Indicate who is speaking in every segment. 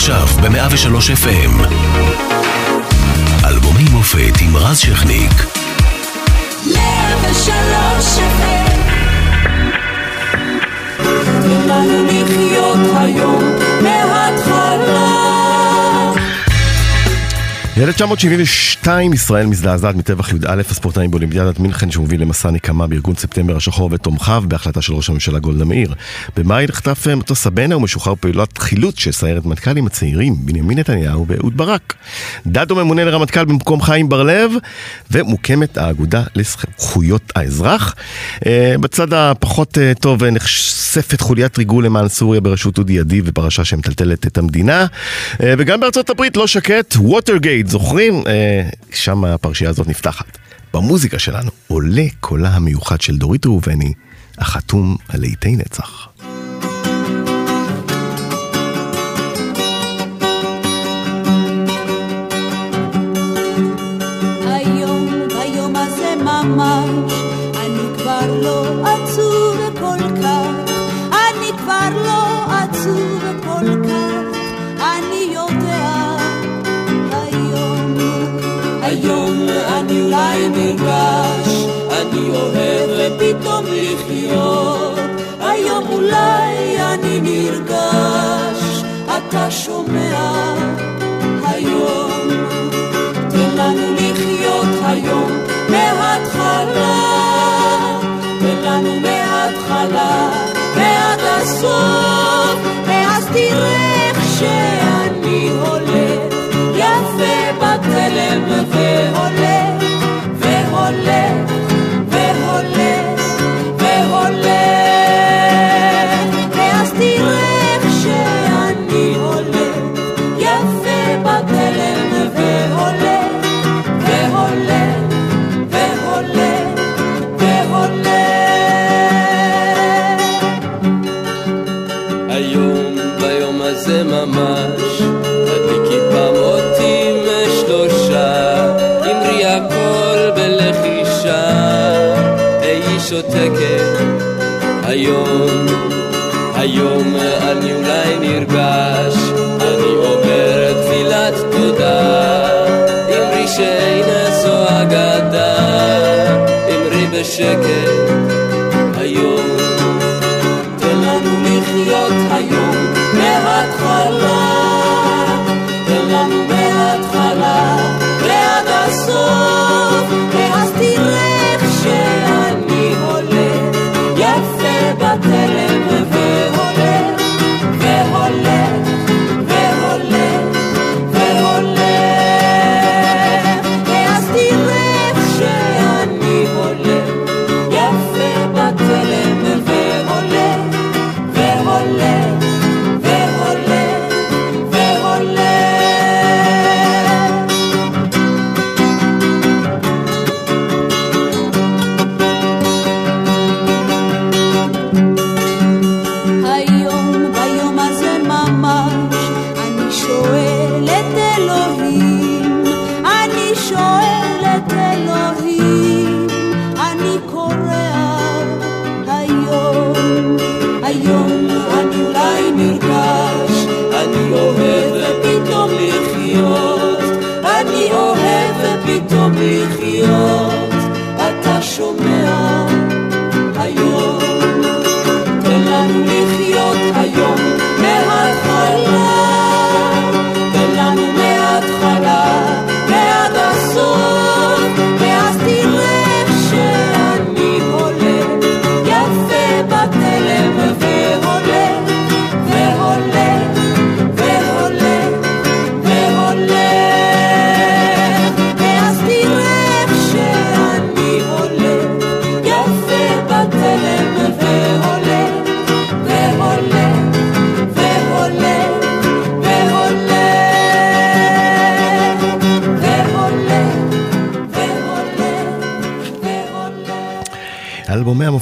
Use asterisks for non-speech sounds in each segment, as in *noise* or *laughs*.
Speaker 1: עכשיו ב-103 FM. אלבומי מופת עם רז שכניק. 103 FM תן לחיות היום 1972 ישראל מזדעזעת מטבח י"א הספורטאים באולימפיאדת מינכן שמוביל למסע נקמה בארגון ספטמבר השחור ותומכיו בהחלטה של ראש הממשלה גולדה מאיר. במאי נחטף מטוס הבנה ומשוחרר פעולת חילוץ של סיירת מטכ"לים הצעירים בנימין נתניהו ואהוד ברק. דדו ממונה לרמטכ"ל במקום חיים בר-לב ומוקמת האגודה לזכויות האזרח. אה, בצד הפחות אה, טוב נחשפת חוליית ריגול למען סוריה בראשות אודי אדיב ופרשה שמטלטלת את המדינה. אה, וגם בארצות הברית לא שקט, ווטרגייט זוכרים? אה, שם הפרשייה הזאת נפתחת. במוזיקה שלנו עולה קולה המיוחד של דורית ראובני, החתום על לעיתי נצח.
Speaker 2: ממש, אני אולי נרגש, אני אוהב ופתאום לחיות. היום אולי אני נרגש, אתה שומע היום. תן לנו לחיות היום מההתחלה, תן לנו מההתחלה ועד הסוף, ואז תראה איך שאני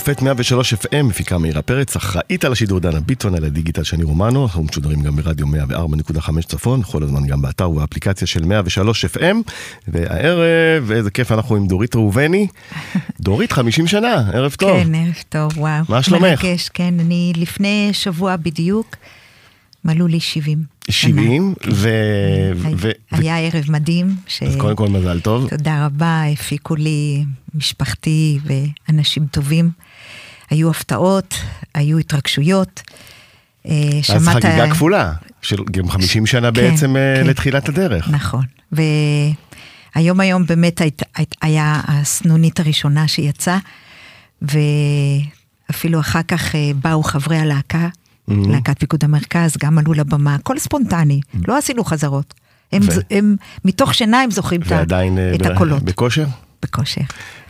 Speaker 1: המופת 103 FM, מפיקה מאירה פרץ, אחראית על השידור דנה ביטון, על הדיגיטל שני רומנו, אנחנו משודרים גם ברדיו 104.5 צפון, כל הזמן גם באתר ובאפליקציה של 103 FM, והערב, איזה כיף, אנחנו עם דורית ראובני. *laughs* דורית, 50 שנה, ערב טוב.
Speaker 3: כן, ערב טוב, וואו.
Speaker 1: מה שלומך?
Speaker 3: מרגש, כן, אני לפני שבוע בדיוק, מלאו לי 70.
Speaker 1: 70, ו...
Speaker 3: היה-
Speaker 1: ו-
Speaker 3: היה ערב מדהים. ש-
Speaker 1: אז קודם כל מזל טוב.
Speaker 3: תודה רבה, הפיקו לי משפחתי ואנשים טובים. היו הפתעות, היו התרגשויות. אה,
Speaker 1: אז
Speaker 3: שמעת-
Speaker 1: חגיגה כפולה, של גם 50 שנה
Speaker 3: כן,
Speaker 1: בעצם אה,
Speaker 3: כן.
Speaker 1: לתחילת הדרך.
Speaker 3: נכון. והיום היום באמת היית, היית, היה הסנונית הראשונה שיצאה, ואפילו אחר כך אה, באו חברי הלהקה, להקת פיקוד המרכז, גם עלו לבמה, הכל ספונטני, לא עשינו חזרות. הם,
Speaker 1: ו-
Speaker 3: הם, מתוך שינה הם זוכרים
Speaker 1: ועדיין
Speaker 3: את הקולות,
Speaker 1: בכושר?
Speaker 3: בכושר.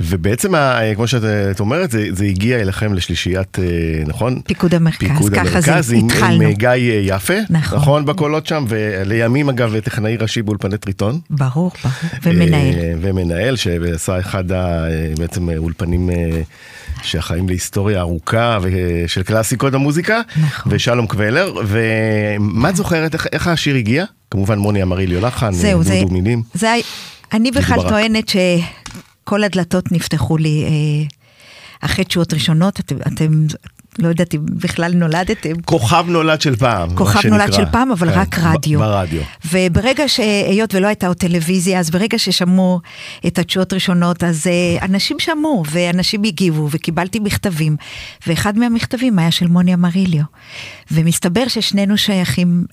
Speaker 1: ובעצם, כמו שאת אה, אומרת, זה, זה הגיע אליכם לשלישיית, אה, נכון?
Speaker 3: פיקוד המרכז,
Speaker 1: פיקוד
Speaker 3: ככה זה,
Speaker 1: המרכז, עם,
Speaker 3: התחלנו.
Speaker 1: עם אה, גיא יפה,
Speaker 3: נכון.
Speaker 1: נכון בקולות שם, ולימים אגב טכנאי ראשי באולפני טריטון.
Speaker 3: ברור, ברור, ומנהל.
Speaker 1: ומנהל, שעשה אחד ה... בעצם אולפנים אה, שאחראים להיסטוריה ארוכה של קלאסיקות המוזיקה,
Speaker 3: נכון.
Speaker 1: ושלום קבלר, ומה את זוכרת, איך, איך השיר הגיע? כמובן מוני אמריליו לחן,
Speaker 3: זהו, זה,
Speaker 1: דודו מילים.
Speaker 3: זה, אני בכלל. טוענת שכל הדלתות נפתחו לי אה, אחרי תשואות ראשונות, אתם, אתם, לא יודעת אם בכלל נולדתם,
Speaker 1: כוכב נולד של פעם,
Speaker 3: כוכב
Speaker 1: שנקרא.
Speaker 3: נולד של פעם, אבל
Speaker 1: כן,
Speaker 3: רק רדיו.
Speaker 1: ברדיו.
Speaker 3: וברגע שהיות ולא הייתה עוד טלוויזיה, אז ברגע ששמעו את התשואות ראשונות, אז uh, אנשים שמעו, ואנשים הגיבו, וקיבלתי מכתבים, ואחד מהמכתבים היה של מוני אמריליו. ומסתבר ששנינו שייכים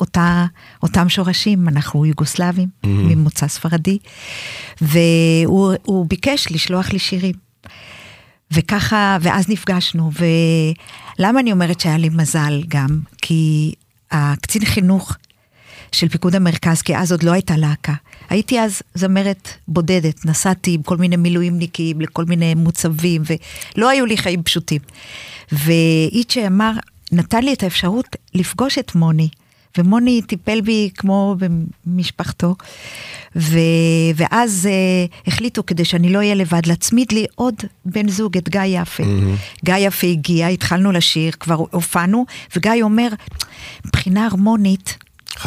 Speaker 3: לאותה, אותם שורשים, אנחנו יוגוסלבים, ממוצא ספרדי, והוא הוא ביקש לשלוח לי שירים. וככה, ואז נפגשנו, ולמה אני אומרת שהיה לי מזל גם? כי הקצין חינוך של פיקוד המרכז, כי אז עוד לא הייתה להקה. הייתי אז זמרת בודדת, נסעתי עם כל מיני מילואימניקים לכל מיני מוצבים, ולא היו לי חיים פשוטים. ואיצ'ה אמר, נתן לי את האפשרות לפגוש את מוני. ומוני טיפל בי כמו במשפחתו, ו... ואז uh, החליטו כדי שאני לא אהיה לבד להצמיד לי עוד בן זוג, את גיא יפה. Mm-hmm. גיא יפה הגיע, התחלנו לשיר, כבר הופענו, וגיא אומר, מבחינה הרמונית,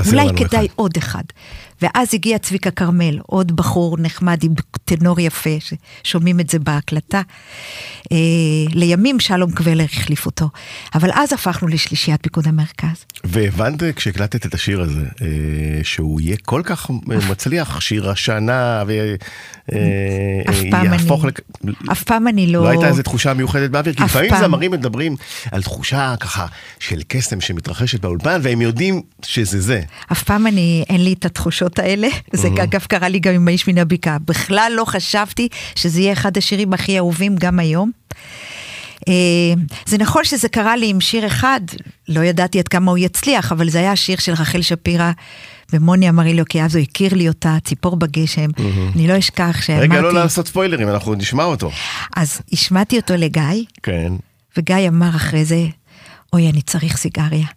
Speaker 3: אולי כדאי
Speaker 1: אחד."
Speaker 3: עוד אחד. ואז הגיע צביקה כרמל, עוד בחור נחמד עם טנור יפה, ששומעים את זה בהקלטה. אה, לימים שלום קבלר החליף אותו, אבל אז הפכנו לשלישיית פיקוד המרכז.
Speaker 1: והבנת כשהקלטת את השיר הזה, אה, שהוא יהיה כל כך אה, מצליח, שיר השנה, ויהפוך
Speaker 3: אני-
Speaker 1: לק...
Speaker 3: אף פעם אני לא...
Speaker 1: לא הייתה איזו תחושה מיוחדת באוויר, כי לפעמים
Speaker 3: פעם.
Speaker 1: זמרים מדברים על תחושה ככה של קסם שמתרחשת באולפן, והם יודעים שזה זה.
Speaker 3: אף פעם אני, אין לי את התחושות האלה, זה אגב קרה לי גם עם האיש מן הבקעה. בכלל לא חשבתי שזה יהיה אחד השירים הכי אהובים גם היום. אה, זה נכון שזה קרה לי עם שיר אחד, לא ידעתי עד כמה הוא יצליח, אבל זה היה השיר של רחל שפירא, ומוני אמרי לו, כי אז הוא הכיר לי אותה, ציפור בגשם. אני לא אשכח שאמרתי...
Speaker 1: רגע, לא לעשות ספוילרים, אנחנו נשמע אותו.
Speaker 3: אז השמעתי אותו לגיא,
Speaker 1: כן.
Speaker 3: וגיא אמר אחרי זה, אוי, אני צריך סיגריה.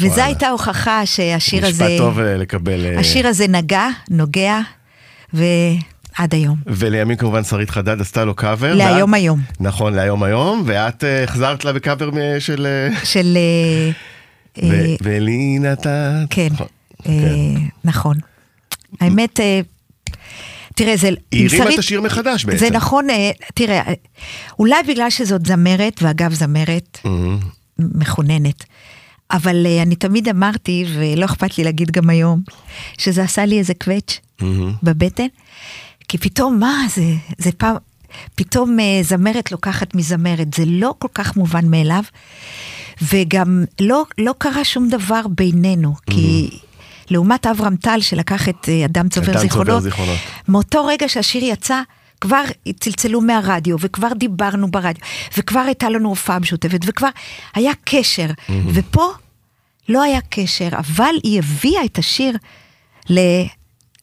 Speaker 3: וזו. הייתה הוכחה שהשיר הזה...
Speaker 1: משפט טוב אה, לקבל... אה,
Speaker 3: השיר הזה נגע, נוגע, ועד היום.
Speaker 1: ולימים כמובן שרית חדד עשתה לו קאבר.
Speaker 3: להיום
Speaker 1: ואת-
Speaker 3: היום.
Speaker 1: נכון, להיום היום, ואת אה, החזרת לה בקאבר מ- של...
Speaker 3: של...
Speaker 1: ו-
Speaker 3: אה,
Speaker 1: ולי נתת.
Speaker 3: כן,
Speaker 1: נכון.
Speaker 3: אה, נכון. האמת, אה, תראה, זה...
Speaker 1: היא הרימה את השיר מחדש בעצם.
Speaker 3: זה נכון, אה, תראה, אה, אולי בגלל שזאת זמרת, ואגב זמרת
Speaker 1: מהמם.
Speaker 3: אבל אה, אני תמיד אמרתי, ולא אכפת לי להגיד גם היום, שזה עשה לי איזה קווץ'
Speaker 1: מהמם.
Speaker 3: בבטן, כי פתאום, מה, זה, זה פעם, פתאום אה, זמרת לוקחת מזמרת, זה לא כל כך מובן מאליו, וגם לא, לא קרה שום דבר בינינו, כי לעומת אברהם טל שלקח את אה, אדם צובר זיכרונות,
Speaker 1: זיכרונות.
Speaker 3: מאותו רגע שהשיר יצא, כבר צלצלו מהרדיו, וכבר דיברנו ברדיו, וכבר הייתה לנו הופעה משותפת, וכבר היה קשר, ופה לא היה קשר, אבל היא הביאה את השיר ל...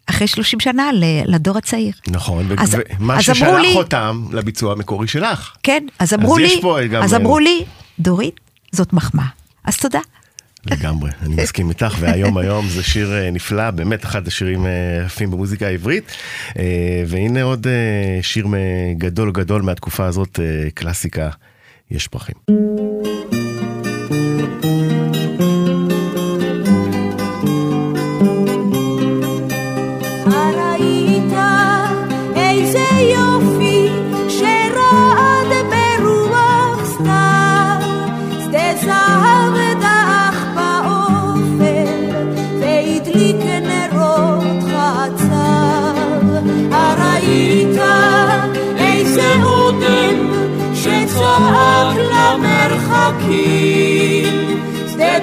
Speaker 3: אחרי 30 שנה לדור הצעיר.
Speaker 1: נכון,
Speaker 3: אז-
Speaker 1: ומה
Speaker 3: אז
Speaker 1: ששלח
Speaker 3: לי-
Speaker 1: אותם לביצוע המקורי שלך.
Speaker 3: כן, אז אמרו
Speaker 1: אז
Speaker 3: לי,
Speaker 1: גם-
Speaker 3: אז אמרו לי, דורית, זאת מחמאה. אז תודה.
Speaker 1: לגמרי, אני מסכים איתך, והיום היום זה שיר אה, נפלא, באמת אחד השירים אה, היפים במוזיקה העברית. אה, והנה עוד אה, שיר גדול גדול מהתקופה הזאת, אה, קלאסיקה, יש פרחים.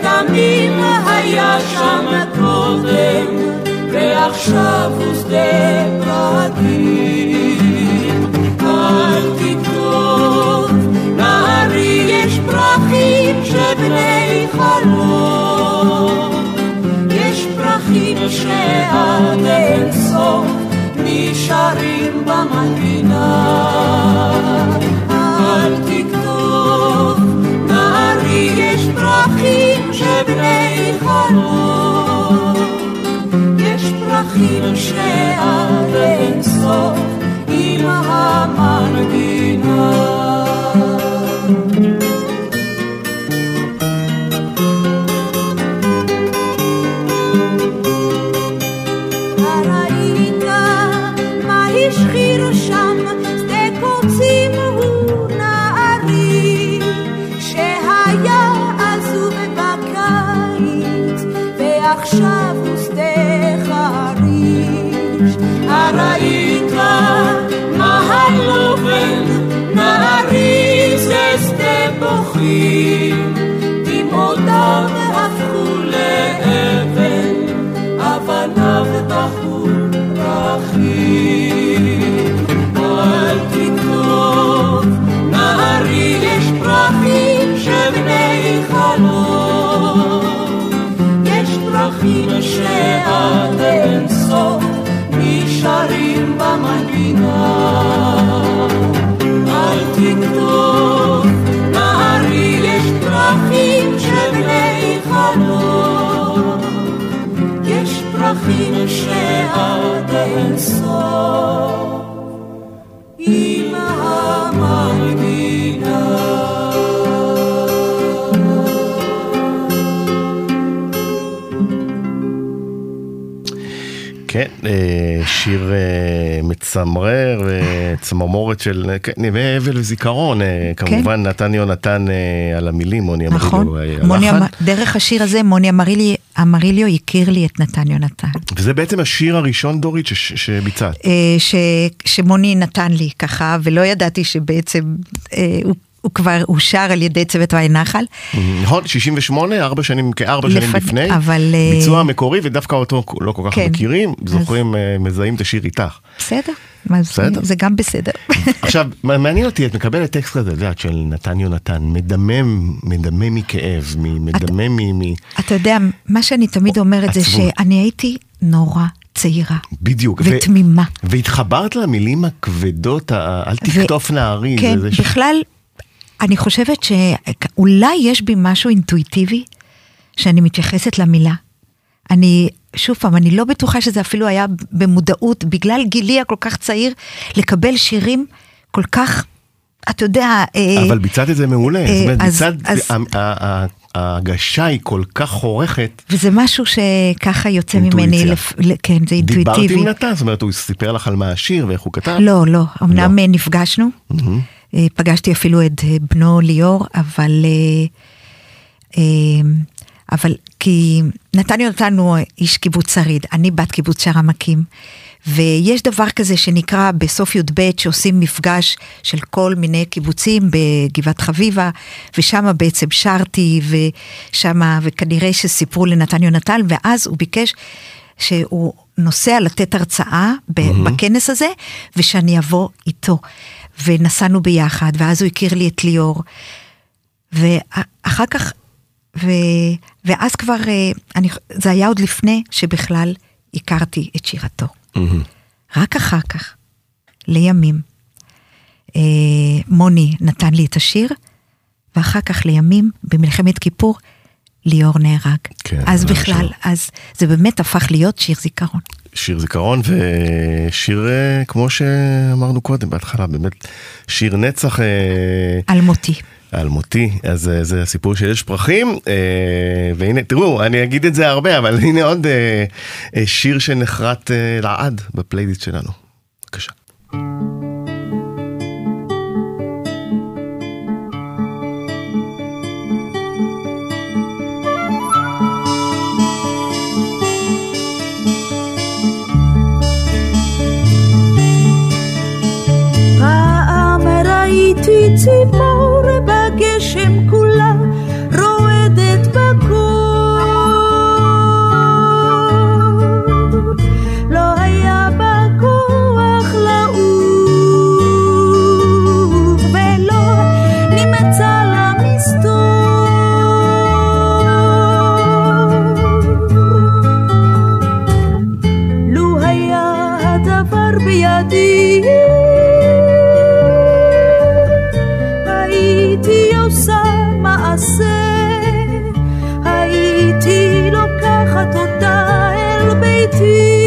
Speaker 2: שדה דמים היה שם קודם, ועכשיו הוא שדה פרטים. אל תכתוב, נערי יש פרחים שבני חלום. יש פרחים שעד אין סוף נשארים במנגינה. שבני חלום. יש פרחים שעד אין סוף עם המנגינה.
Speaker 1: צמרמורת של כן, נימי אבל וזיכרון, אה, כמובן נתן יונתן אה, על המילים, מוני
Speaker 3: כן. נכון,
Speaker 1: אמריליו,
Speaker 3: מוני
Speaker 1: הלחן.
Speaker 3: דרך השיר הזה מוני אמרילי- אמריליו הכיר לי את נתן יונתן.
Speaker 1: וזה בעצם השיר הראשון, דורית, שביצעת.
Speaker 3: אה, שמוני נתן לי ככה, ולא ידעתי שבעצם אה, הוא, הוא כבר אושר על ידי צוות ואי נחל.
Speaker 1: נכון, 68, ארבע שנים, כארבע שנים
Speaker 3: לפני- אבל, אה,
Speaker 1: ביצוע מקורי, ודווקא אותו לא כל כך
Speaker 3: כן.
Speaker 1: מכירים, זוכרים, אה, מזהים את השיר איתך.
Speaker 3: בסדר,
Speaker 1: בסדר.
Speaker 3: זה גם בסדר. *laughs*
Speaker 1: עכשיו, מעניין אותי, את מקבלת טקסט כזה, את יודעת, של נתן יונתן, מדמם, מדמם מכאב, מדמם מ... מ-
Speaker 3: אתה יודע, מה שאני תמיד אומרת זה. שאני הייתי נורא צעירה.
Speaker 1: בדיוק.
Speaker 3: ותמימה.
Speaker 1: והתחברת למילים הכבדות, אל תקטוף נערי.
Speaker 3: כן, בכלל, אני חושבת שאולי יש בי משהו אינטואיטיבי שאני מתייחסת למילה. אני, שוב פעם, אני לא בטוחה שזה אפילו היה במודעות, בגלל גילי הכל כך צעיר, לקבל שירים כל כך, אתה יודע... אה,
Speaker 1: אבל ביצעת את זה מעולה.
Speaker 3: אה,
Speaker 1: זאת אומרת,
Speaker 3: אז-
Speaker 1: ביצעת, ההגשה היא כל כך חורכת.
Speaker 3: וזה משהו שככה יוצא
Speaker 1: אינטואיציה.
Speaker 3: ממני, לפ... כן, זה אינטואיטיבי.
Speaker 1: עם נתן? זאת אומרת, הוא סיפר לך על מה השיר ואיך הוא כתב?
Speaker 3: לא, לא, אמנם
Speaker 1: לא.
Speaker 3: אה, נפגשנו, אה, פגשתי אפילו את אה, בנו ליאור, אבל... אה, אה, אבל כי נתן יונתן הוא איש קיבוץ שריד, אני בת קיבוץ שער עמקים, ויש דבר כזה שנקרא בסוף י"ב שעושים מפגש של כל מיני קיבוצים בגבעת חביבה, ושם בעצם שרתי, ושמה, וכנראה שסיפרו לנתן יונתן, ואז הוא ביקש שהוא נוסע לתת הרצאה ב- בכנס הזה, ושאני אבוא איתו. ונסענו ביחד, ואז הוא הכיר לי את ליאור. ואחר כך, ו, ואז כבר, אה, אני, זה היה עוד לפני שבכלל הכרתי את שירתו. רק אחר כך, לימים, אה, מוני נתן לי את השיר, ואחר כך לימים, במלחמת כיפור, ליאור נהרג.
Speaker 1: כן,
Speaker 3: אז בכלל,
Speaker 1: משהו.
Speaker 3: אז זה באמת הפך להיות שיר זיכרון.
Speaker 1: שיר זיכרון ושיר, אה, כמו שאמרנו קודם, בהתחלה, באמת שיר נצח. אה,
Speaker 3: על מותי.
Speaker 1: על מותי, אז אה, זה הסיפור של יש פרחים, והנה, תראו, אני אגיד את זה הרבה, אבל *laughs* הנה עוד שיר שנחרט לעד בפלייליסט שלנו. בבקשה.
Speaker 2: ראיתי ציפור בגשם כולה
Speaker 4: רועדת בקור. לא היה בה כוח לעוף ולא נמצא לה מסתור. לו היה הדבר בידי מעשה הייתי לוקחת אותה אל
Speaker 2: ביתי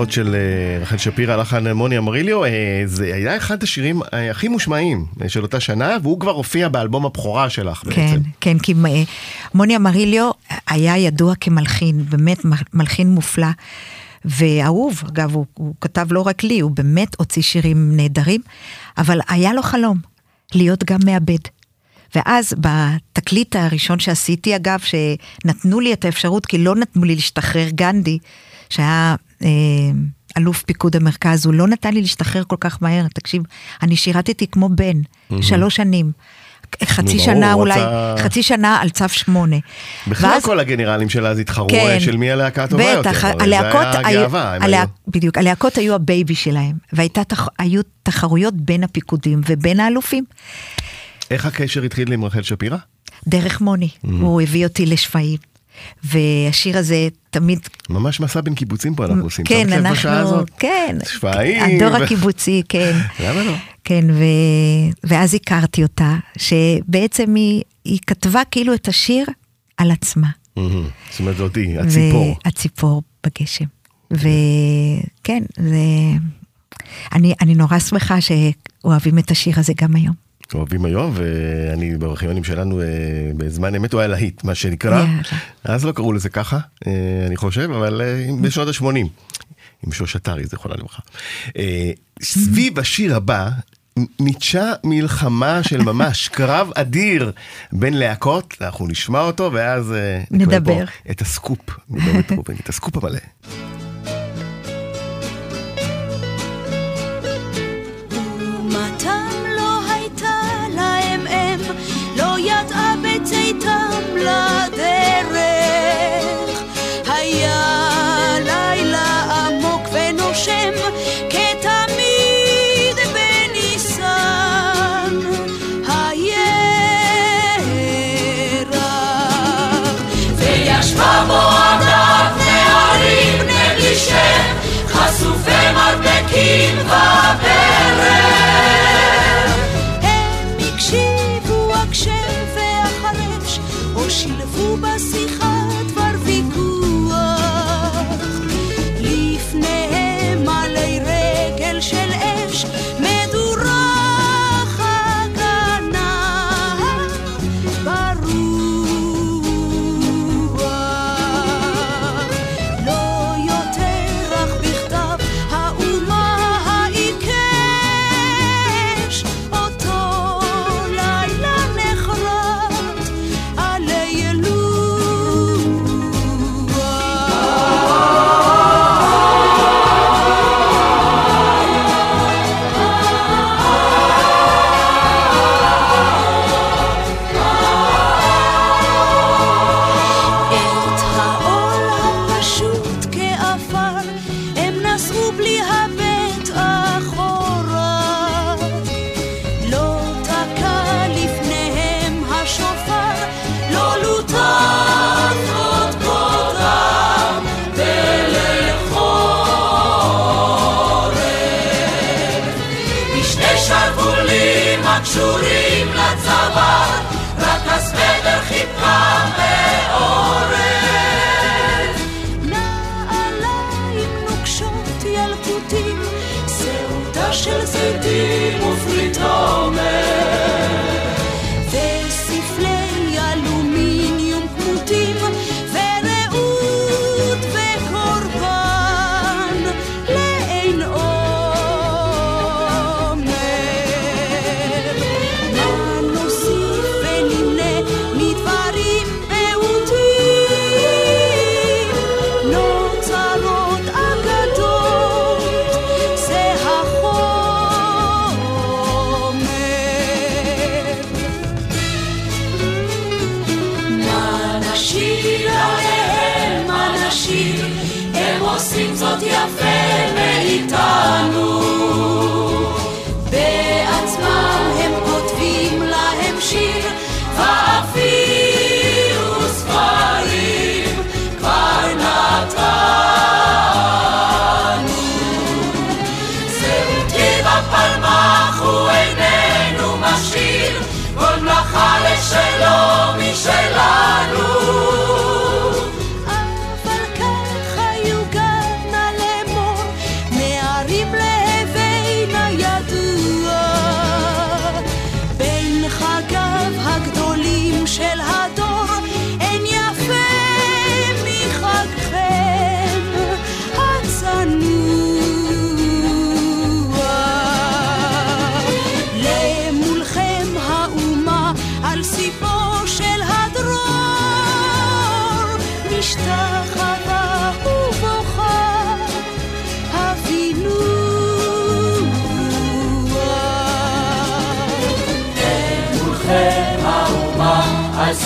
Speaker 2: נפלאות של אה, רחל שפירא, לחן מוני אמריליו, אה, זה היה אחד השירים אה, הכי מושמעים של אותה שנה, והוא כבר הופיע באלבום הבכורה שלך בעצם.
Speaker 3: כן, כן, כי מוני אמריליו היה ידוע כמלחין, באמת מלחין מופלא. ואהוב, אגב, הוא, הוא כתב לא רק לי, הוא באמת הוציא שירים נהדרים, אבל היה לו חלום להיות גם מעבד. ואז בתקליט הראשון שעשיתי, אגב, שנתנו לי את האפשרות, כי לא נתנו לי להשתחרר גנדי, שהיה אלוף פיקוד המרכז, הוא לא נתן לי להשתחרר כל כך מהר. תקשיב, אני שירתתי כמו בן, שלוש שנים. חצי
Speaker 2: נו,
Speaker 3: שנה
Speaker 2: ברור,
Speaker 3: אולי,
Speaker 2: רצה-
Speaker 3: חצי שנה על צו שמונה.
Speaker 2: בכלל
Speaker 3: ואז-
Speaker 2: כל הגנרלים של אז התחרו
Speaker 3: כן.
Speaker 2: אה, של מי הלהקה הטובה יותר.
Speaker 3: בטח, הלהקות
Speaker 2: זה היה גאווה, הם
Speaker 3: הלהק-
Speaker 2: היו-
Speaker 3: בדיוק, הלהקות היו ה baby שלהם, והיו תחרויות בין הפיקודים ובין האלופים.
Speaker 2: איך הקשר התחיל עם רחל שפירא?
Speaker 3: דרך מוני, הוא הביא אותי לשפיים. והשיר הזה תמיד,
Speaker 2: ממש מסע בין קיבוצים פה אנחנו עושים.
Speaker 3: כן,
Speaker 2: לב בשעה
Speaker 3: אנחנו,
Speaker 2: הזאת?
Speaker 3: כן,
Speaker 2: שפיים.
Speaker 3: הדור
Speaker 2: ו-
Speaker 3: הקיבוצי, כן. *laughs*
Speaker 2: למה לא?
Speaker 3: כן, ו... ואז הכרתי אותה, שבעצם היא, היא כתבה כאילו את השיר על עצמה.
Speaker 2: זאת אומרת, זאתי, הציפור.
Speaker 3: הציפור בגשם. וכן, זה... אני, אני נורא שמחה שאוהבים את השיר הזה גם היום.
Speaker 2: אוהבים היום, ואני בארכיונים שלנו אה, בזמן אמת הוא היה להיט, מה שנקרא. אז לא קראו לזה ככה, אה, אני חושב, אבל אה, בשנות ה-80. עם שוש עטרי, זיכרונה לברכה. סביב השיר הבא, ניטשה מלחמה של ממש, *laughs* קרב אדיר בין להקות, אנחנו נשמע אותו, ואז
Speaker 3: נדבר.
Speaker 2: את הסקופ, ראובן, את הסקופ המלא. Surya.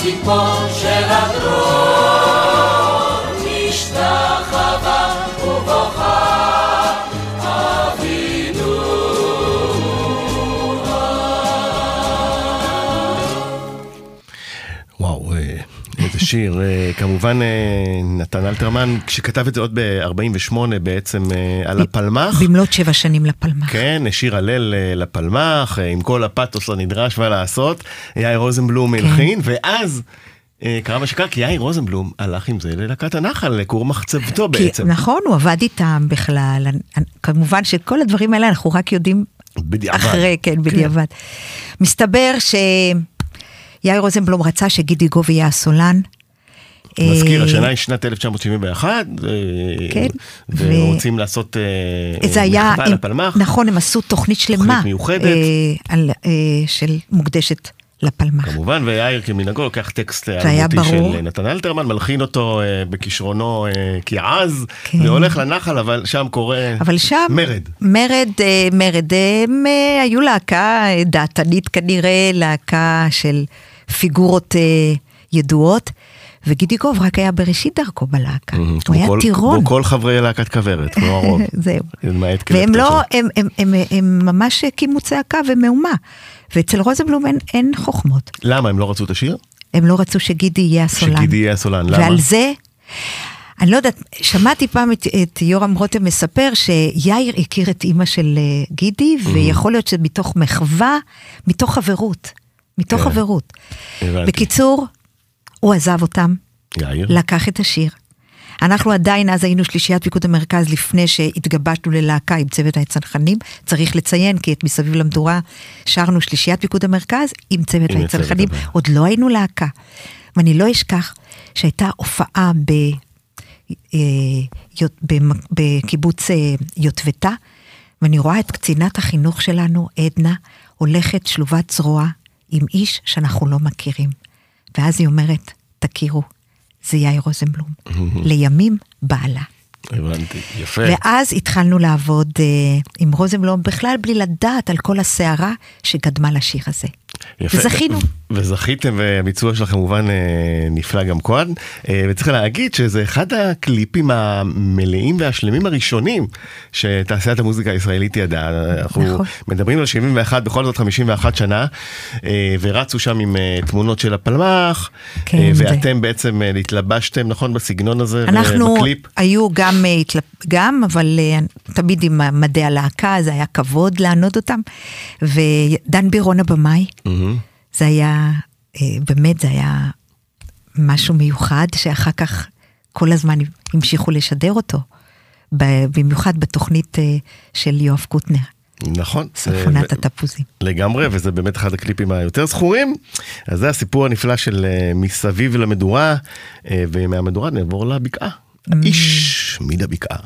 Speaker 2: האומה על סיפו של הדרור
Speaker 1: איזה שיר. אה, כמובן, אה, נתן אלתרמן, כשכתב את זה עוד ב-48 בעצם אה, על הפלמ"ח.
Speaker 3: במלאת שבע שנים לפלמ"ח.
Speaker 1: כן, שיר הלל לפלמ"ח, עם כל הפתוס הנדרש מה לעשות. יאיר רוזנבלום
Speaker 3: כן.
Speaker 1: הלחין, ואז קרה מה שקרה, כי יאיר רוזנבלום הלך עם זה ללהקת הנחל, לכור מחצבתו בעצם.
Speaker 3: נכון, הוא עבד איתם בכלל. כמובן שכל הדברים האלה אנחנו רק יודעים
Speaker 1: בדיעבד.
Speaker 3: אחרי, כן, בדיעבד. מסתבר שיאיר רוזנבלום רצה שגידי גוב יהיה הסולן.
Speaker 1: מזכיר,
Speaker 3: אה,
Speaker 1: השנה היא שנת 1971, אה,
Speaker 3: כן,
Speaker 1: ורוצים לעשות אה,
Speaker 3: זה היה,
Speaker 1: מחווה לפלמ"ח.
Speaker 3: נכון, הם עשו תוכנית שלמה.
Speaker 1: מיוחדת.
Speaker 3: אה, על, של מוקדשת לפלמ"ח.
Speaker 1: כמובן, ויאיר כמנהגו לוקח טקסט אלמותי. של נתן אלתרמן, מלחין אותו אה, בכישרונו אה, כעז,
Speaker 3: כן.
Speaker 1: והולך לנחל, אבל שם קורה
Speaker 3: אבל שם,
Speaker 1: מרד.
Speaker 3: מרד, אה, מרד, הם אה, היו להקה דעתנית כנראה, להקה של פיגורות אה, ידועות, וגידי גוב רק היה בראשית דרכו בלהקה. הוא היה טירון.
Speaker 1: כמו כל חברי להקת כוורת, כמו *laughs* הרוב.
Speaker 3: זהו. והם לא. הם, ממש הקימו צעקה ומהומה. ואצל רוזנבלום אין, חוכמות.
Speaker 1: למה, הם לא רצו את השיר?
Speaker 3: הם לא רצו שגידי יהיה הסולן.
Speaker 1: שגידי יהיה הסולן, למה?
Speaker 3: ועל זה אני לא יודעת, שמעתי פעם את, את יורם רותם מספר שיאיר הכיר את אימא של אה, גידי, ויכול להיות שמתוך מחווה, מתוך חברות. מתוך
Speaker 2: כן.
Speaker 3: חברות.
Speaker 2: הבנתי.
Speaker 3: בקיצור, הוא עזב אותם,
Speaker 2: יאיר?
Speaker 3: לקח את השיר. אנחנו עדיין אז היינו שלישיית פיקוד המרכז לפני שהתגבשנו ללהקה עם צוות הצנחנים. צריך לציין כי את מסביב למדורה שרנו שלישיית פיקוד המרכז עם צוות
Speaker 2: עם
Speaker 3: הצנחנים.
Speaker 2: הזה.
Speaker 3: עוד לא היינו להקה. ואני לא אשכח שהייתה הופעה ב... אה, בקיבוץ אה, יוטבתה, ואני רואה את קצינת החינוך שלנו, עדנה, הולכת שלובת זרוע עם איש שאנחנו לא מכירים. ואז היא אומרת, תכירו, זה יאיר רוזנבלום. לימים בעלה.
Speaker 2: הבנתי, יפה.
Speaker 3: ואז התחלנו לעבוד אה, עם רוזנבלום, בכלל בלי לדעת על כל הסערה שקדמה לשיר הזה.
Speaker 2: יפה.
Speaker 3: וזכינו.
Speaker 2: וזכיתם, והביצוע שלך כמובן אה, נפלא גם כאן. אה, וצריך להגיד שזה אחד הקליפים המלאים והשלמים הראשונים שתעשיית המוזיקה הישראלית ידעה. אנחנו
Speaker 3: נכון.
Speaker 2: מדברים על 71, בכל זאת 51 שנה, אה, ורצו שם עם תמונות של הפלמ"ח,
Speaker 3: כן,
Speaker 2: אה,
Speaker 3: זה-
Speaker 2: ואתם בעצם התלבשתם, נכון, בסגנון הזה,
Speaker 3: אנחנו
Speaker 2: בקליפ?
Speaker 3: היו גם, גם, אבל תמיד עם מדי הלהקה, זה היה כבוד לענוד אותם. ודן בירון הבמאי,
Speaker 2: מהמם.
Speaker 3: זה היה, אה, באמת, זה היה משהו מיוחד, שאחר כך כל הזמן המשיכו לשדר אותו. במיוחד בתוכנית אה, של יואב קוטנר,
Speaker 2: נכון.
Speaker 3: ספונת
Speaker 2: אה,
Speaker 3: התפוזים.
Speaker 2: לגמרי, וזה באמת אחד הקליפים היותר זכורים. אז זה הסיפור הנפלא של מסביב למדורה, ומהמדורה נעבור לבקעה. האיש מן הבקעה.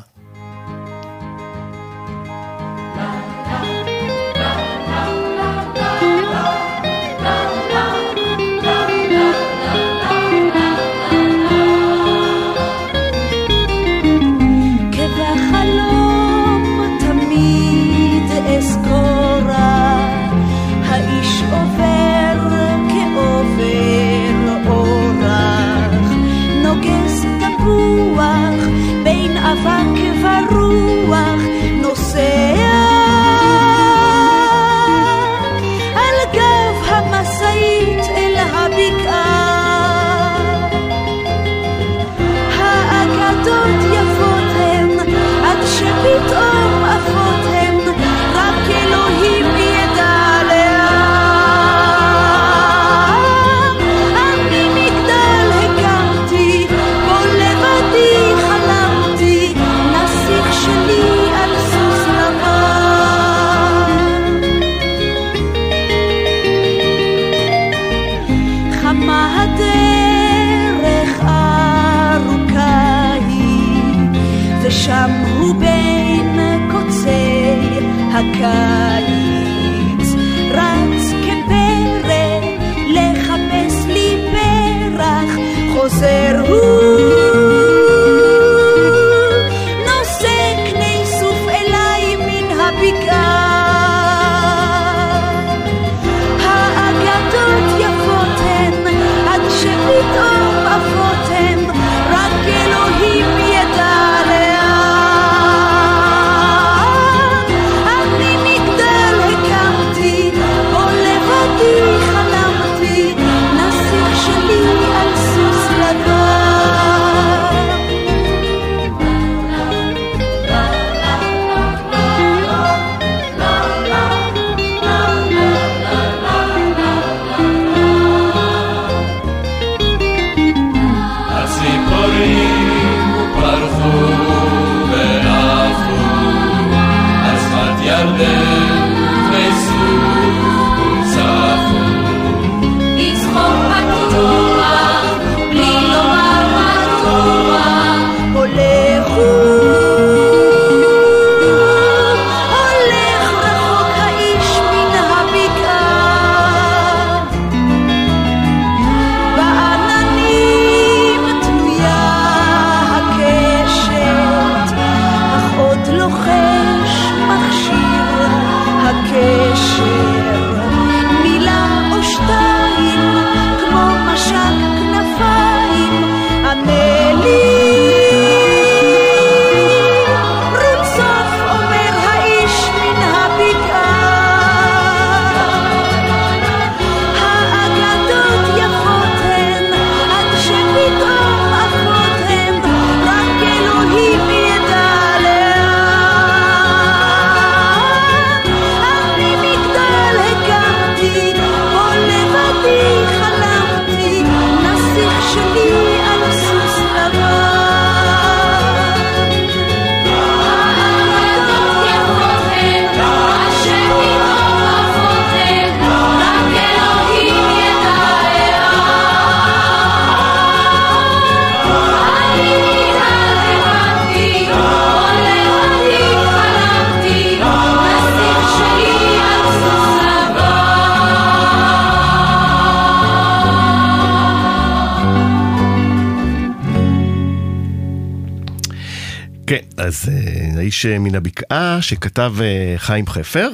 Speaker 1: אז אה, האיש אה, מן הבקעה שכתב אה, חיים חפר,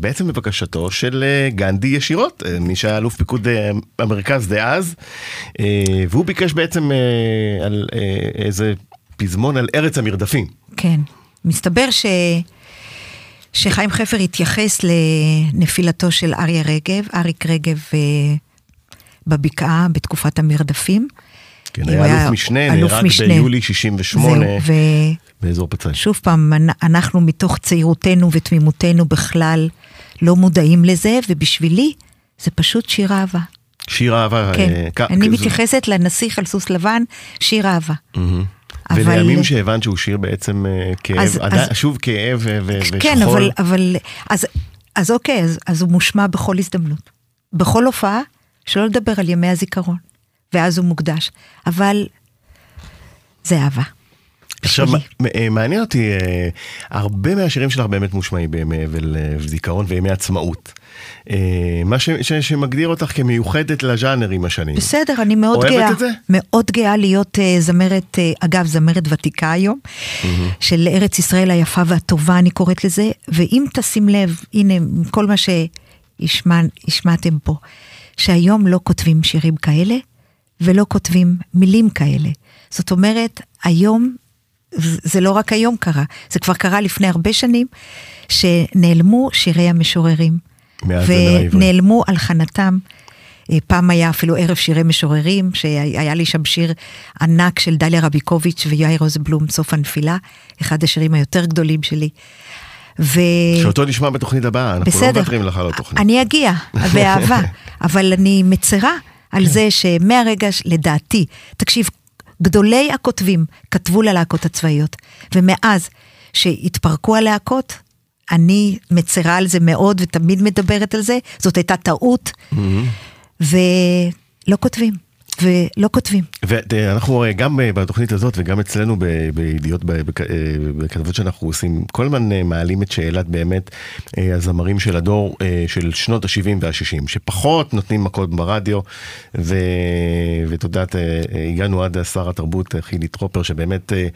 Speaker 1: בעצם בבקשתו של גנדי ישירות, מי שהיה אלוף פיקוד המרכז דאז, והוא ביקש בעצם על איזה פזמון על ארץ המרדפים.
Speaker 3: כן. מסתבר ש... שחיים חפר התייחס לנפילתו של אריה רגב, אריק רגב בבקעה בתקופת המרדפים.
Speaker 1: כן, היה אלוף משנה,
Speaker 3: אלוף
Speaker 1: נהרג
Speaker 3: משנה.
Speaker 1: ביולי 68
Speaker 3: זהו,
Speaker 1: באזור פצאל.
Speaker 3: ושוב פעם, אנ- אנחנו מתוך צעירותנו ותמימותנו בכלל לא מודעים לזה, ובשבילי זה פשוט שיר אהבה.
Speaker 1: שיר אהבה.
Speaker 3: כן,
Speaker 1: אה, כ-
Speaker 3: אני
Speaker 1: כ-
Speaker 3: מתייחסת לנסיך על סוס לבן, שיר אהבה.
Speaker 1: מהמם.
Speaker 3: אבל-
Speaker 1: ולימים שהבנת שהוא שיר בעצם אה, כאב,
Speaker 3: אז-
Speaker 1: עדיין-
Speaker 3: אז-
Speaker 1: שוב כאב ו- ו- ושכול.
Speaker 3: כן, אבל, אבל אז, אז אוקיי, אז, אז הוא מושמע בכל הזדמנות. בכל הופעה, שלא לדבר על ימי הזיכרון. ואז הוא מוקדש. אבל זה אהבה.
Speaker 1: עכשיו, אה, מעניין אותי, אה, הרבה מהשירים שלך באמת מושמעים בימי אבל אה, וזיכרון וימי עצמאות. מה ש- ש- שמגדיר אותך כמיוחדת לז'אנר עם השנים.
Speaker 3: בסדר, אני מאוד
Speaker 1: אוהבת
Speaker 3: גאה.
Speaker 1: את זה?
Speaker 3: מאוד גאה להיות uh, זמרת, uh, אגב, זמרת ותיקה היום, של ארץ ישראל היפה והטובה, אני קוראת לזה, ואם תשים לב, הנה, כל מה שהשמעתם פה, שהיום לא כותבים שירים כאלה, ולא כותבים מילים כאלה. זאת אומרת, היום, זה לא רק היום קרה, זה כבר קרה לפני הרבה שנים, שנעלמו שירי המשוררים. ונעלמו הלחנתם. אה, פעם היה אפילו ערב שירי משוררים, שהיה לי שם שיר ענק של דליה רביקוביץ' ויאיר רוזבלום, סוף הנפילה, אחד השירים היותר גדולים שלי. ו...
Speaker 1: שאותו נשמע בתוכנית הבאה, אנחנו לא
Speaker 3: בסדר,
Speaker 1: מוותרים לך על התוכנית.
Speaker 3: אני אגיע, באהבה, *laughs* אבל אני מצרה על זה שמהרגע, לדעתי, תקשיב, גדולי הכותבים כתבו ללהקות הצבאיות, ומאז שהתפרקו הלהקות, אני מצרה על זה מאוד ותמיד מדברת על זה, זאת הייתה טעות, ולא כותבים, ולא כותבים.
Speaker 1: ואנחנו אה, גם אה, בתוכנית הזאת וגם אצלנו בידיעות, אה, בכתבות שאנחנו עושים, כל הזמן מעלים את שאלת באמת הזמרים של הדור של שנות ה-70 וה-60, שפחות נותנים מכות ברדיו, ואת יודעת, הגענו עד שר התרבות חילי טרופר, שבאמת אה,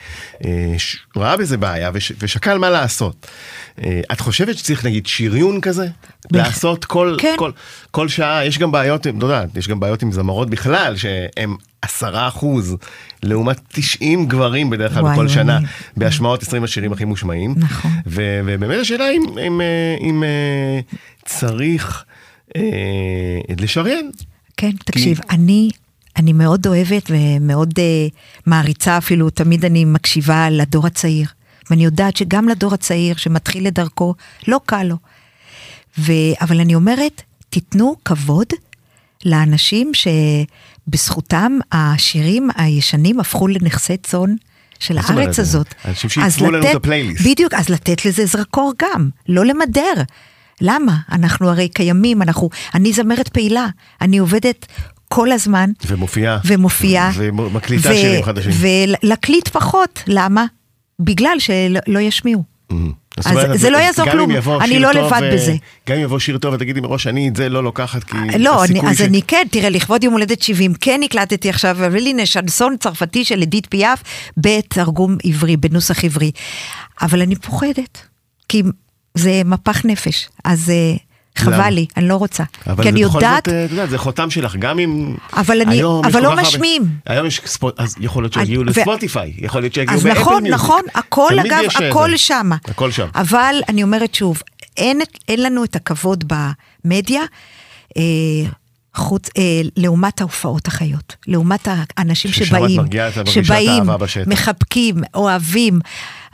Speaker 1: אה, ראה בזה בעיה וש- ושקל מה לעשות. את חושבת שצריך נגיד שריון כזה? לעשות כל,
Speaker 3: כן.
Speaker 1: כל, כל שעה, יש גם בעיות, את יודעת, יש גם בעיות עם זמרות בכלל, שהם עשרה אחוז, לעומת 90 גברים בדרך כלל בכל. שנה, בהשמעות 20 השירים הכי מושמעים.
Speaker 3: נכון.
Speaker 1: ו- ובאמת השאלה אם, אם, אה, אם אה, צריך אה, לשריין.
Speaker 3: כן, תקשיב, אני, אני מאוד אוהבת ומאוד uh, מעריצה אפילו, תמיד אני מקשיבה לדור הצעיר. ואני יודעת שגם לדור הצעיר שמתחיל את דרכו, לא קל לו. ו... אבל אני אומרת, תיתנו כבוד לאנשים שבזכותם השירים הישנים הפכו לנכסי צאן של? הארץ הזאת.
Speaker 1: אנשים
Speaker 3: אז
Speaker 1: שעיצבו לנו את הפלייליסט.
Speaker 3: בדיוק, אז לתת לזה זרקור גם, לא למדר. למה? אנחנו הרי קיימים, אנחנו, אני זמרת פעילה, אני עובדת כל הזמן.
Speaker 1: ומופיעה.
Speaker 3: ומופיעה.
Speaker 1: ומקליטה שירים חדשים.
Speaker 3: ולהקליט פחות, למה? בגלל שלא ישמיעו. אז זה לא יעזור כלום, אני לא לבד
Speaker 1: אה,
Speaker 3: בזה.
Speaker 1: גם אם יבוא שיר טוב ותגידי מראש, אני את זה לא לוקחת, כי
Speaker 3: לא, אני,
Speaker 1: הסיכוי
Speaker 3: אז
Speaker 1: ש-
Speaker 3: אני כן, תראה, לכבוד יום הולדת 70, כן הקלטתי עכשיו רלינה שנסון צרפתי של אדית פיאף בתרגום עברי, בנוסח עברי. אבל אני פוחדת, כי זה מפח נפש, אז אה? חבל לי, אני לא רוצה.
Speaker 1: אבל
Speaker 3: כי אני
Speaker 1: זה בכל
Speaker 3: יודעת,
Speaker 1: זאת, אה, יודעת, זה חותם שלך, גם אם...
Speaker 3: אבל אני- אבל לא משמיעים.
Speaker 1: היום יש ספוט... אז יכול להיות שיגיעו לספוטיפיי, יכול להיות שיגיעו
Speaker 3: אז
Speaker 1: באפל
Speaker 3: נכון,
Speaker 1: מיוזיק.
Speaker 3: נכון, הכל
Speaker 1: תמיד
Speaker 3: אגב,
Speaker 1: אה,
Speaker 3: הכל. שמה.
Speaker 1: הכל שם.
Speaker 3: אבל אני אומרת שוב, אין, אין לנו את הכבוד במדיה. חוץ, אה, לעומת ההופעות החיות, לעומת האנשים שבאים, שבאים. מחבקים, אוהבים,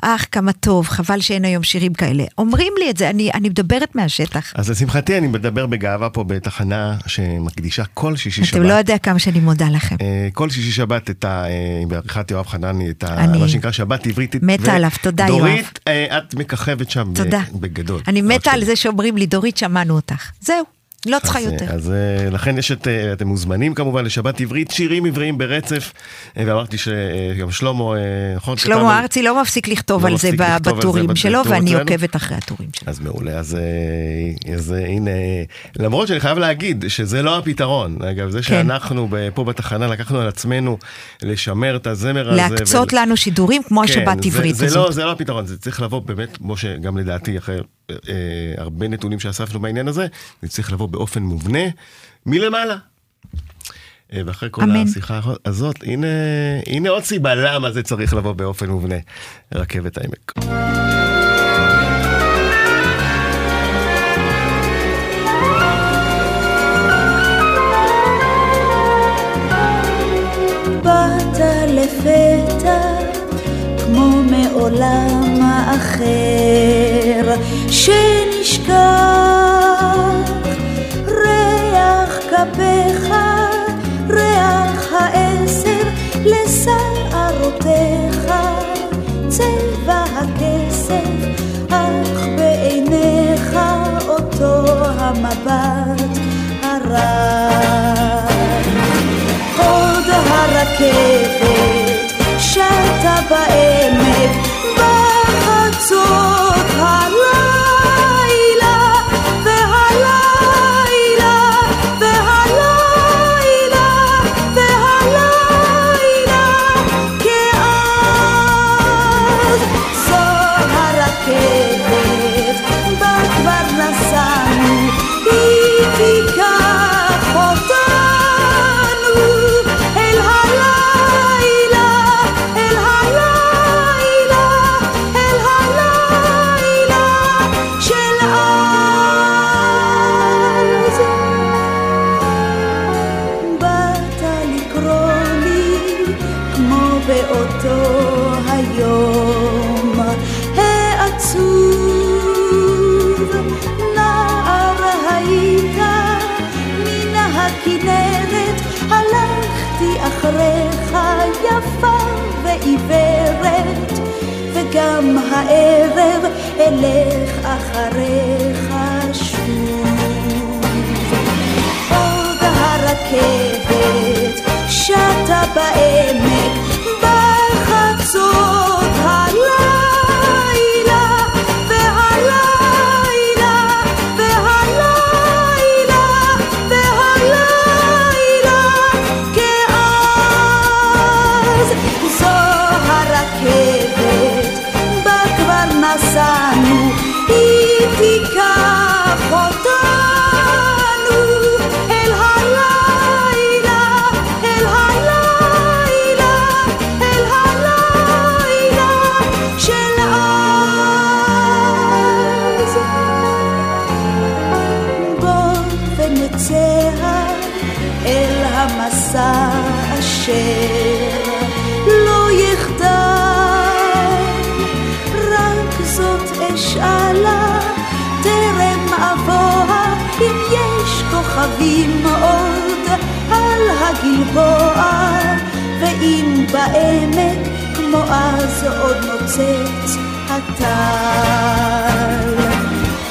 Speaker 3: אך כמה טוב, חבל שאין היום שירים כאלה. אומרים לי את זה, אני, אני מדברת מהשטח.
Speaker 1: אז לשמחתי אני מדבר בגאווה פה בתחנה שמקדישה כל שישי שבת.
Speaker 3: אתם לא יודע כמה שאני מודה לכם.
Speaker 1: אה, כל שישי שבת את ה... אה, בעריכת יואב חנני, את ה...
Speaker 3: אני
Speaker 1: מה שנקרא שבת עברית.
Speaker 3: מתה עליו, תודה, יואב.
Speaker 1: דורית, אה, את מככבת שם
Speaker 3: תודה.
Speaker 1: בגדול.
Speaker 3: אני מתה על. זה שאומרים לי, דורית, שמענו אותך. זהו. לא צריכה
Speaker 1: אז,
Speaker 3: יותר.
Speaker 1: אז אה, לכן יש את, אה, אתם מוזמנים כמובן לשבת עברית, שירים עבריים ברצף, אה, ואמרתי שגם שלמה, אה, נכון?
Speaker 3: שלמה ארצי לא מפסיק לכתוב
Speaker 1: לא
Speaker 3: על זה
Speaker 1: זה
Speaker 3: בטורים
Speaker 1: בטור
Speaker 3: שלו, ואני. עוקבת אחרי הטורים שלו.
Speaker 1: אז מעולה, אז, אה, אז אה, הנה, למרות שאני חייב להגיד שזה לא הפתרון, אגב, זה שאנחנו ב- פה בתחנה לקחנו על עצמנו לשמר את הזמר הזה.
Speaker 3: להקצות
Speaker 1: ול-
Speaker 3: לנו שידורים כמו
Speaker 1: כן,
Speaker 3: השבת
Speaker 1: זה-
Speaker 3: עברית
Speaker 1: זה
Speaker 3: הזאת.
Speaker 1: לא, זה לא הפתרון, זה צריך לבוא באמת, כמו שגם לדעתי, אחרי אה, אה, הרבה נתונים שאספנו בעניין הזה, זה צריך לבוא באופן מובנה מלמעלה. אה, ואחרי כל
Speaker 3: אמן.
Speaker 1: השיחה הזאת, הנה, הנה עוד סיבה למה זה צריך לבוא באופן מובנה. רכבת העמק.
Speaker 2: באת לפתע כמו מעולם אחר שנשכח ריח כפיך ריח העשר לשערותיך צבע הכסף אך בעיניך אותו המבט הרע עוד הרכבת שטה בעמק שטה ואם בעמק כמו אז עוד נוצץ הטל.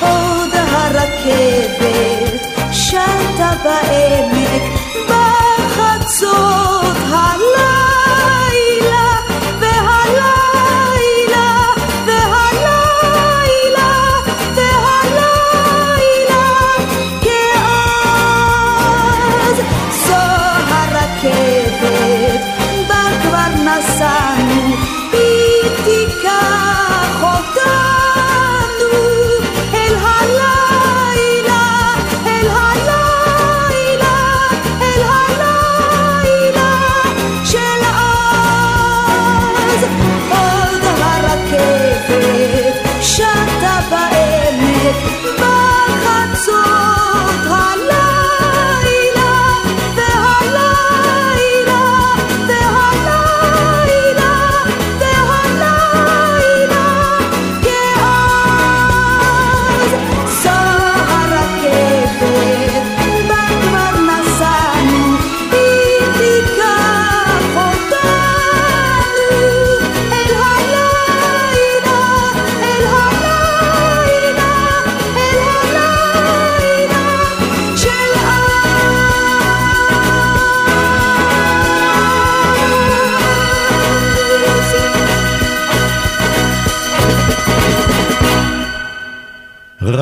Speaker 2: עוד הרכבת שטה בעמק בחצות בעמק בחצות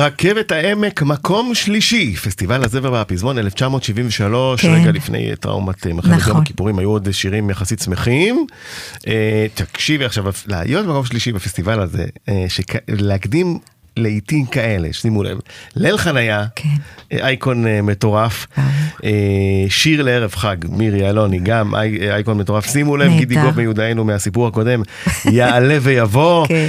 Speaker 1: רכבת העמק, מקום שלישי, פסטיבל הזמר והפזמון 1973,
Speaker 3: כן.
Speaker 1: רגע לפני טראומת אה, מלחמת
Speaker 3: נכון.
Speaker 1: יום הכיפורים, היו עוד שירים יחסית שמחים. אה, תקשיבי עכשיו, להיות מקום שלישי בפסטיבל הזה, אה, שכ- להקדים לעיתים כאלה, שימו לב, ליל חניה,
Speaker 3: כן.
Speaker 1: אה, אייקון אה, מטורף,
Speaker 3: אה.
Speaker 1: אה, שיר לערב חג, מירי אלוני, גם אי- אייקון מטורף, שימו לב. גידי גוב מיודענו מהסיפור הקודם, יעלה ויבוא, *laughs*
Speaker 3: כן.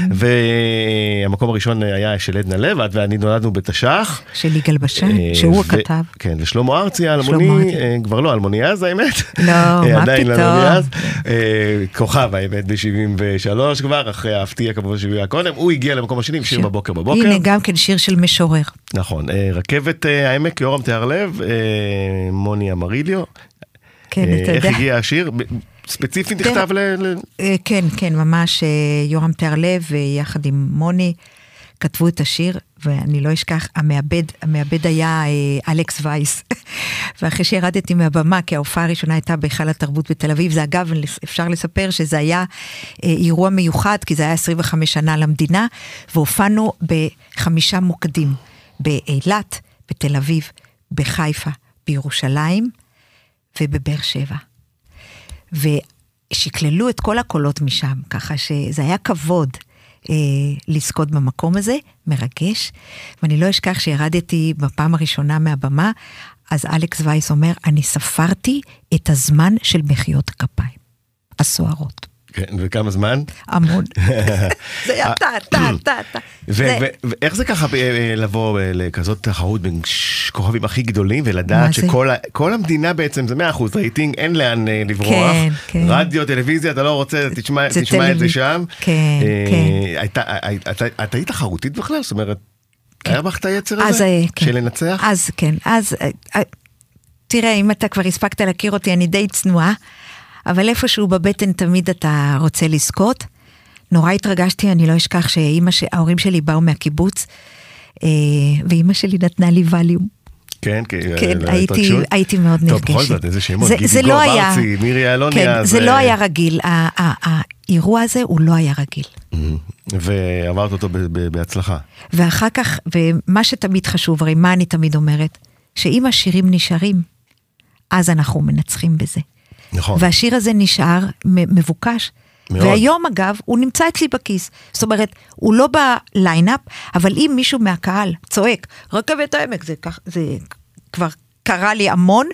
Speaker 1: והמקום הראשון היה של עדנה לבד, ואני נולדנו בתש"ח.
Speaker 3: של יגאל בשן, שהוא
Speaker 1: ו-
Speaker 3: הכתב.
Speaker 1: כן, ושלמה ארצי האלמוני, כבר לא אלמוני אז האמת.
Speaker 3: לא, מה פתאום.
Speaker 1: כוכב האמת ב-73 כבר, אחרי ההפתיע כמובן שהוא היה קודם, הוא הגיע למקום השני עם שיר
Speaker 3: שיר.
Speaker 1: בבוקר בבוקר.
Speaker 3: הנה, גם כן שיר של משורר.
Speaker 1: נכון, אה, רכבת אה, העמק, יורם תיארלב, אה, מוני אמריליו.
Speaker 3: כן, אתה
Speaker 1: איך
Speaker 3: יודע.
Speaker 1: הגיע השיר? ספציפית. נכתב ל...
Speaker 3: כן, כן, ממש יורם תיארלב ויחד עם מוני כתבו את השיר, ואני לא אשכח, המעבד, המעבד היה אה, אלכס וייס. *laughs* ואחרי שירדתי מהבמה, כי ההופעה הראשונה הייתה בהיכל התרבות בתל אביב, זה אגב, אפשר לספר שזה היה אה, אירוע מיוחד, כי זה היה 25 שנה למדינה, והופענו בחמישה מוקדים, באילת, בתל אביב, בחיפה, בירושלים ובבאר שבע. ושקללו את כל הקולות משם, ככה שזה היה כבוד אה, לזכות במקום הזה, מרגש. ואני לא אשכח שירדתי בפעם הראשונה מהבמה, אז אלכס וייס אומר, אני ספרתי את הזמן של מחיאות הכפיים, הסוערות.
Speaker 1: כן, וכמה זמן?
Speaker 3: המון. *laughs* זה היה טה, טה, טה, טה.
Speaker 1: ו- ואיך זה ככה אה, לבוא אה, לכזאת תחרות בין כוכבים הכי גדולים ולדעת? שכל המדינה בעצם זה 100% רייטינג, אין לאן אה, לברוח.
Speaker 3: כן, כן.
Speaker 1: רדיו, טלוויזיה, אתה לא רוצה, תשמע את זה שם.
Speaker 3: כן,
Speaker 1: אה,
Speaker 3: כן.
Speaker 1: את- היית תחרותית בכלל? זאת אומרת, היה בך את היצר הזה?
Speaker 3: אה, כן.
Speaker 1: של לנצח?
Speaker 3: אז כן, אז אה, אה, תראה, אם אתה כבר הספקת להכיר אותי, אני די צנועה, אבל איפשהו בבטן תמיד אתה רוצה לזכות. נורא התרגשתי, אני לא אשכח שאימא, ש- ההורים שלי באו מהקיבוץ, אה, ואימא שלי נתנה לי ווליום.
Speaker 1: כן, כן,
Speaker 3: כן,
Speaker 1: אה,
Speaker 3: הייתי? הייתי מאוד נרגשת.
Speaker 1: טוב, בכל זאת, איזה שמות,
Speaker 3: זה-
Speaker 1: גידי
Speaker 3: זה
Speaker 1: גוב,
Speaker 3: לא היה-
Speaker 1: ארצי, מירי אלוני,
Speaker 3: כן,
Speaker 1: אז,
Speaker 3: זה לא
Speaker 1: אה,
Speaker 3: היה רגיל, האירוע הזה הוא לא היה רגיל.
Speaker 1: ועברת אותו ב- ב- בהצלחה.
Speaker 3: ואחר כך, ומה שתמיד חשוב, הרי מה אני תמיד אומרת? שאם השירים נשארים, אז אנחנו מנצחים בזה.
Speaker 1: נכון.
Speaker 3: והשיר הזה נשאר מבוקש.
Speaker 1: מאוד.
Speaker 3: והיום אגב, הוא נמצא אצלי בכיס. זאת אומרת, הוא לא בליינאפ, אבל אם מישהו מהקהל צועק, רכבת העמק, זה, כך, זה כבר קרה לי המון,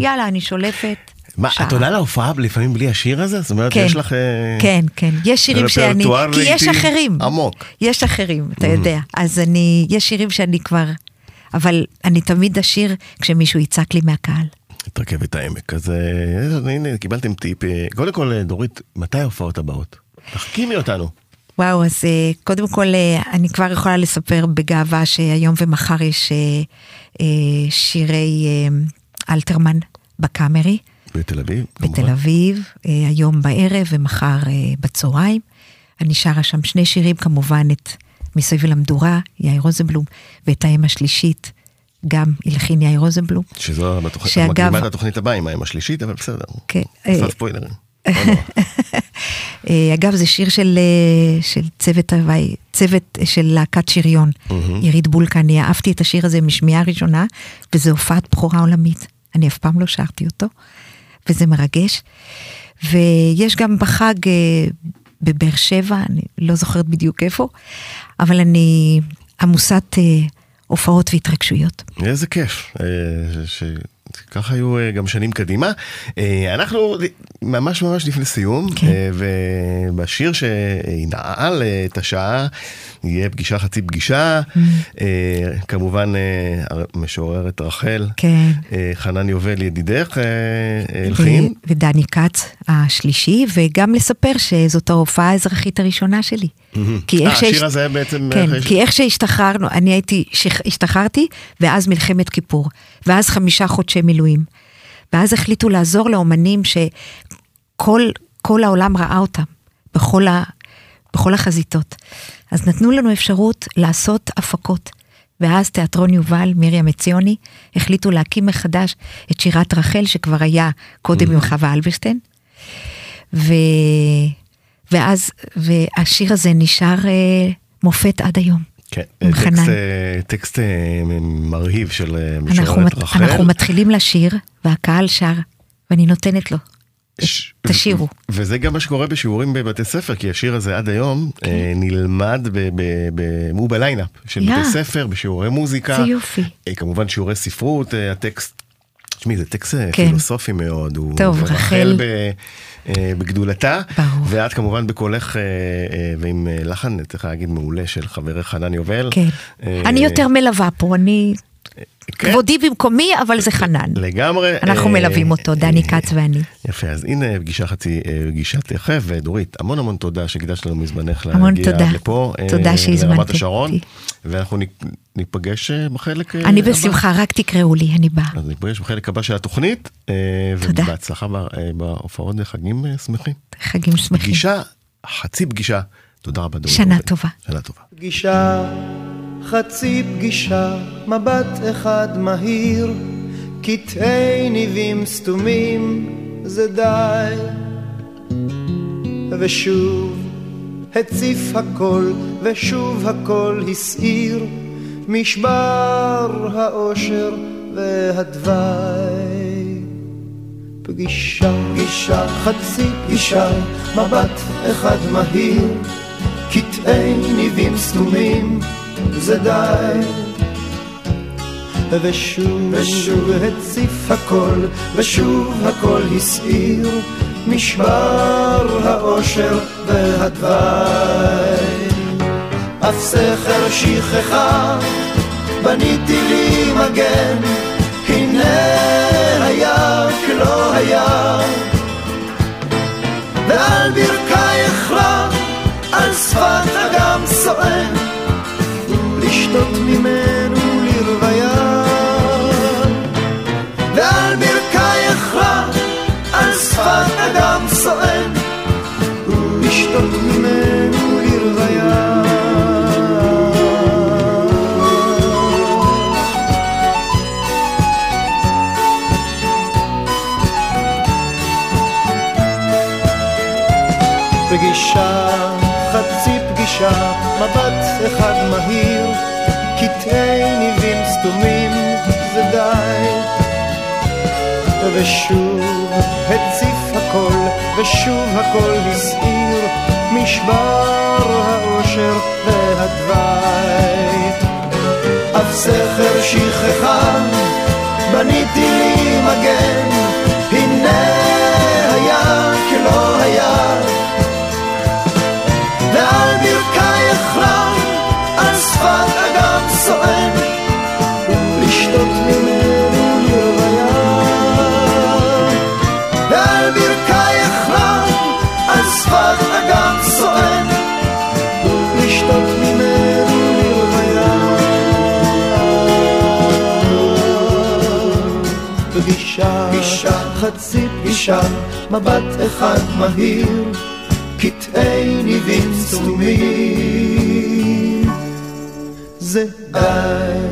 Speaker 3: יאללה, אני שולפת.
Speaker 1: מה,
Speaker 3: שעה.
Speaker 1: את עולה להופעה לפעמים בלי השיר הזה? זאת אומרת,
Speaker 3: כן,
Speaker 1: יש לך... אה,
Speaker 3: כן, כן, יש שירים שאני, כי יש אחרים,
Speaker 1: עמוק.
Speaker 3: יש אחרים, אתה יודע, אז אני, יש שירים שאני כבר, אבל אני תמיד אשיר כשמישהו יצעק לי מהקהל.
Speaker 1: את רכבת העמק. אז אה, הנה, קיבלתם טיפ. קודם כל, אה, דורית, מתי ההופעות הבאות? תחכימי אותנו.
Speaker 3: וואו, אז אה, קודם כל, אני כבר יכולה לספר בגאווה שהיום ומחר יש שירי אלתרמן בקאמרי,
Speaker 1: בתל אביב,
Speaker 3: בתל
Speaker 1: כמובן.
Speaker 3: אביב, אה, היום בערב ומחר בצהריים. אני שרה שם שני שירים, כמובן את מסביב למדורה, יאיר רוזנבלום, ואת האם השלישית, גם הלחין יאיר רוזנבלום.
Speaker 1: שזו בתוכנית,
Speaker 3: שאגב-
Speaker 1: מקדימה את התוכנית הבאה עם האם השלישית, אבל בסדר.
Speaker 3: כן.
Speaker 1: עושה
Speaker 3: אה,
Speaker 1: ספוילרים. לא נורא. *laughs*
Speaker 3: אה, אגב, זה שיר של, אה, של צוות הוואי, צוות של להקת שריון, עירית בולקה, אני אהבתי את השיר הזה משמיעה ראשונה, וזו הופעת בכורה עולמית. אני אף פעם לא שרתי אותו, וזה מרגש. ויש גם בחג אה, בבאר שבע, אני לא זוכרת בדיוק איפה, אבל אני עמוסת אה, הופעות והתרגשויות.
Speaker 1: איזה כיף, אה, ש- שככה היו אה, גם שנים קדימה. אה, אנחנו ממש ממש לפני סיום,
Speaker 3: כן.
Speaker 1: אה, ובשיר שינעל את השעה, יהיה פגישה חצי פגישה, אה, כמובן אה, משוררת רחל,
Speaker 3: כן.
Speaker 1: חנן יובל ידידך, הלחין.
Speaker 3: ו- ודני כץ השלישי, וגם לספר שזאת ההופעה האזרחית הראשונה שלי. כי איך
Speaker 1: השיר
Speaker 3: שהש-
Speaker 1: הזה בעצם...
Speaker 3: כן, כי איך שהשתחררנו, אני הייתי, שח- השתחררתי, ואז מלחמת כיפור, ואז חמישה חודשי מילואים. ואז החליטו לעזור לאומנים שכל כל העולם ראה אותם, בכל, ה, בכל החזיתות. אז נתנו לנו אפשרות לעשות הפקות. ואז תיאטרון יובל, מרים עציוני, החליטו להקים מחדש את שירת רחל, שכבר היה קודם עם חווה אלברשטיין. ו... ואז, והשיר הזה נשאר אה, מופת עד היום.
Speaker 1: כן,
Speaker 3: עם
Speaker 1: טקסט. אה, טקסט אה, מרהיב של אה, משוררת רחל.
Speaker 3: אנחנו מתחילים לשיר, והקהל שר, ואני נותנת לו.
Speaker 1: ש-
Speaker 3: תשירו.
Speaker 1: וזה גם מה שקורה בשיעורים בבתי ספר, כי השיר הזה עד היום אה, נלמד ב- ב- ב- הוא בליינאפ של. בתי ספר, בשיעורי מוזיקה.
Speaker 3: זה יופי.
Speaker 1: אה, כמובן שיעורי ספרות, אה, הטקסט, תשמעי, זה טקסט אה,
Speaker 3: כן.
Speaker 1: פילוסופי מאוד. הוא-
Speaker 3: טוב, רחל.
Speaker 1: ב- אה, בגדולתה,
Speaker 3: ברור.
Speaker 1: ואת כמובן בקולך אה, אה, ועם אה, לחן, צריך להגיד, מעולה של חברך חנן יובל.
Speaker 3: כן.
Speaker 1: אה,
Speaker 3: אני יותר מלווה פה, אני...
Speaker 1: כן,
Speaker 3: כבודי במקומי, אבל זה חנן.
Speaker 1: לגמרי.
Speaker 3: אנחנו
Speaker 1: אה,
Speaker 3: מלווים אותו, דני
Speaker 1: אה,
Speaker 3: כץ ואני.
Speaker 1: יפה, אז הנה פגישה חצי, אה, פגישת יחף, ודורית, המון המון תודה שהקדשת לנו מזמנך להגיע
Speaker 3: תודה.
Speaker 1: לפה, אה,
Speaker 3: תודה שהזמנתם
Speaker 1: לרמת השרון,
Speaker 3: אותי.
Speaker 1: ואנחנו ניפגש אה, בחלק אה,
Speaker 3: אני
Speaker 1: הבא.
Speaker 3: בשמחה, רק תקראו לי, אני באה.
Speaker 1: אז ניפגש בחלק הבא של התוכנית, אה,
Speaker 3: תודה.
Speaker 1: ובהצלחה בה- אה, בהופעות וחגים אה, שמחים.
Speaker 3: חגים שמחים.
Speaker 1: פגישה, חצי פגישה, תודה רבה דורית.
Speaker 3: שנה. טובה.
Speaker 1: שנה טובה.
Speaker 5: פגישה, חצי פגישה, מבט אחד מהיר, קטעי ניבים סתומים, זה די. ושוב הציף הכל, ושוב הכל הסעיר, משבר האושר והדווי. פגישה, פגישה, חצי פגישה, מבט אחד מהיר, קטעי ניבים סתומים, זה די. ושוב, ושוב הציף הכל, ושוב הכל הסעיר, משבר האושר והדווי. אף סכר שכחה, בניתי לי מגן, הנה היה כלא היה. ועל ברכייך רע, על שפת אגם סואן, distante me אחד מהיר, קטעי ניבים סתומים, זה די. ושוב הציף הכל, ושוב הכל הסעיר, משבר האושר והדווי. אף סכר שכחה, בניתי לי מגן, הנה היה כלא היה. פגישה, פגישה, חצי פגישה, מבט אחד מהיר, קטעי ניבים סתומים, זה די.